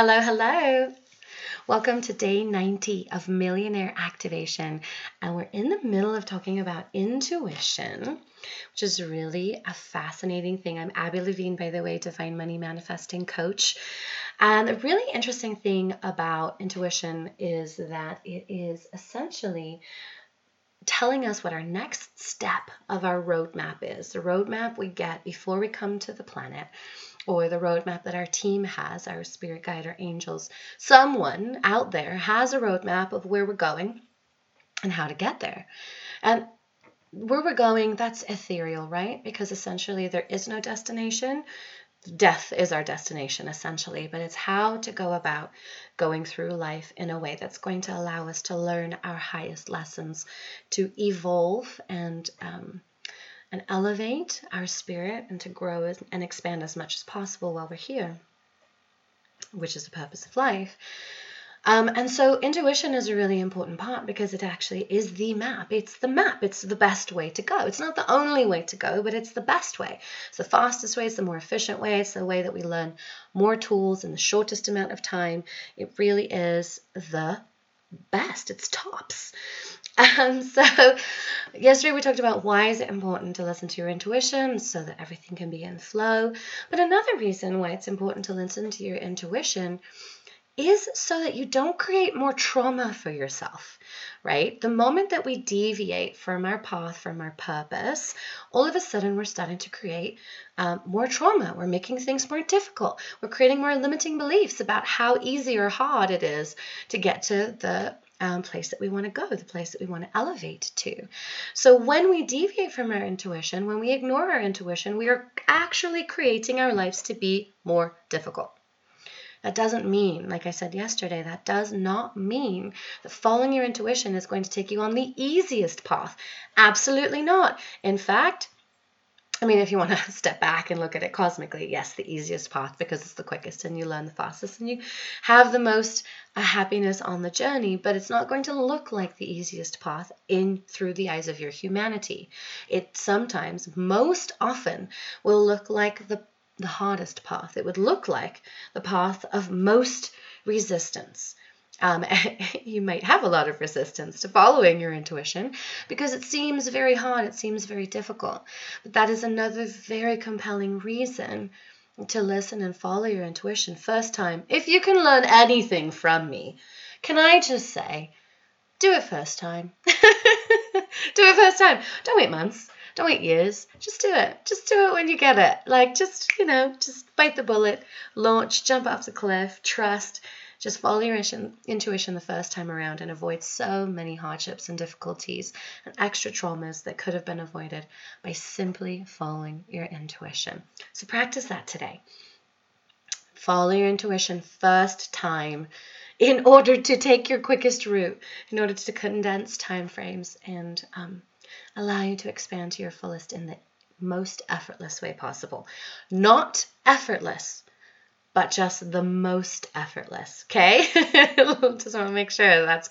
Hello, hello. Welcome to day 90 of Millionaire Activation. And we're in the middle of talking about intuition, which is really a fascinating thing. I'm Abby Levine, by the way, Divine Money Manifesting Coach. And the really interesting thing about intuition is that it is essentially telling us what our next step of our roadmap is. The roadmap we get before we come to the planet or the roadmap that our team has, our spirit guide, our angels. Someone out there has a roadmap of where we're going and how to get there. And where we're going, that's ethereal, right? Because essentially there is no destination. Death is our destination, essentially, but it's how to go about going through life in a way that's going to allow us to learn our highest lessons, to evolve and um, and elevate our spirit and to grow and expand as much as possible while we're here, which is the purpose of life. Um, and so intuition is a really important part because it actually is the map. It's the map. It's the best way to go. It's not the only way to go, but it's the best way. It's the fastest way. It's the more efficient way. It's the way that we learn more tools in the shortest amount of time. It really is the best. It's tops. Um, so yesterday we talked about why is it important to listen to your intuition so that everything can be in flow. But another reason why it's important to listen to your intuition is so that you don't create more trauma for yourself, right? The moment that we deviate from our path, from our purpose, all of a sudden we're starting to create um, more trauma. We're making things more difficult. We're creating more limiting beliefs about how easy or hard it is to get to the um, place that we want to go, the place that we want to elevate to. So when we deviate from our intuition, when we ignore our intuition, we are actually creating our lives to be more difficult. That doesn't mean, like I said yesterday, that does not mean that following your intuition is going to take you on the easiest path. Absolutely not. In fact, I mean, if you want to step back and look at it cosmically, yes, the easiest path because it's the quickest and you learn the fastest and you have the most uh, happiness on the journey, but it's not going to look like the easiest path in through the eyes of your humanity. It sometimes, most often, will look like the the hardest path. It would look like the path of most resistance um, you might have a lot of resistance to following your intuition because it seems very hard, it seems very difficult. But that is another very compelling reason to listen and follow your intuition first time. If you can learn anything from me, can I just say, do it first time. do it first time. Don't wait months. Don't wait years. Just do it. Just do it when you get it. Like, just, you know, just bite the bullet, launch, jump off the cliff, trust just follow your intuition the first time around and avoid so many hardships and difficulties and extra traumas that could have been avoided by simply following your intuition. So practice that today. Follow your intuition first time in order to take your quickest route, in order to condense time frames and um, allow you to expand to your fullest in the most effortless way possible. Not effortless, but just the most effortless. Okay? just want to make sure that's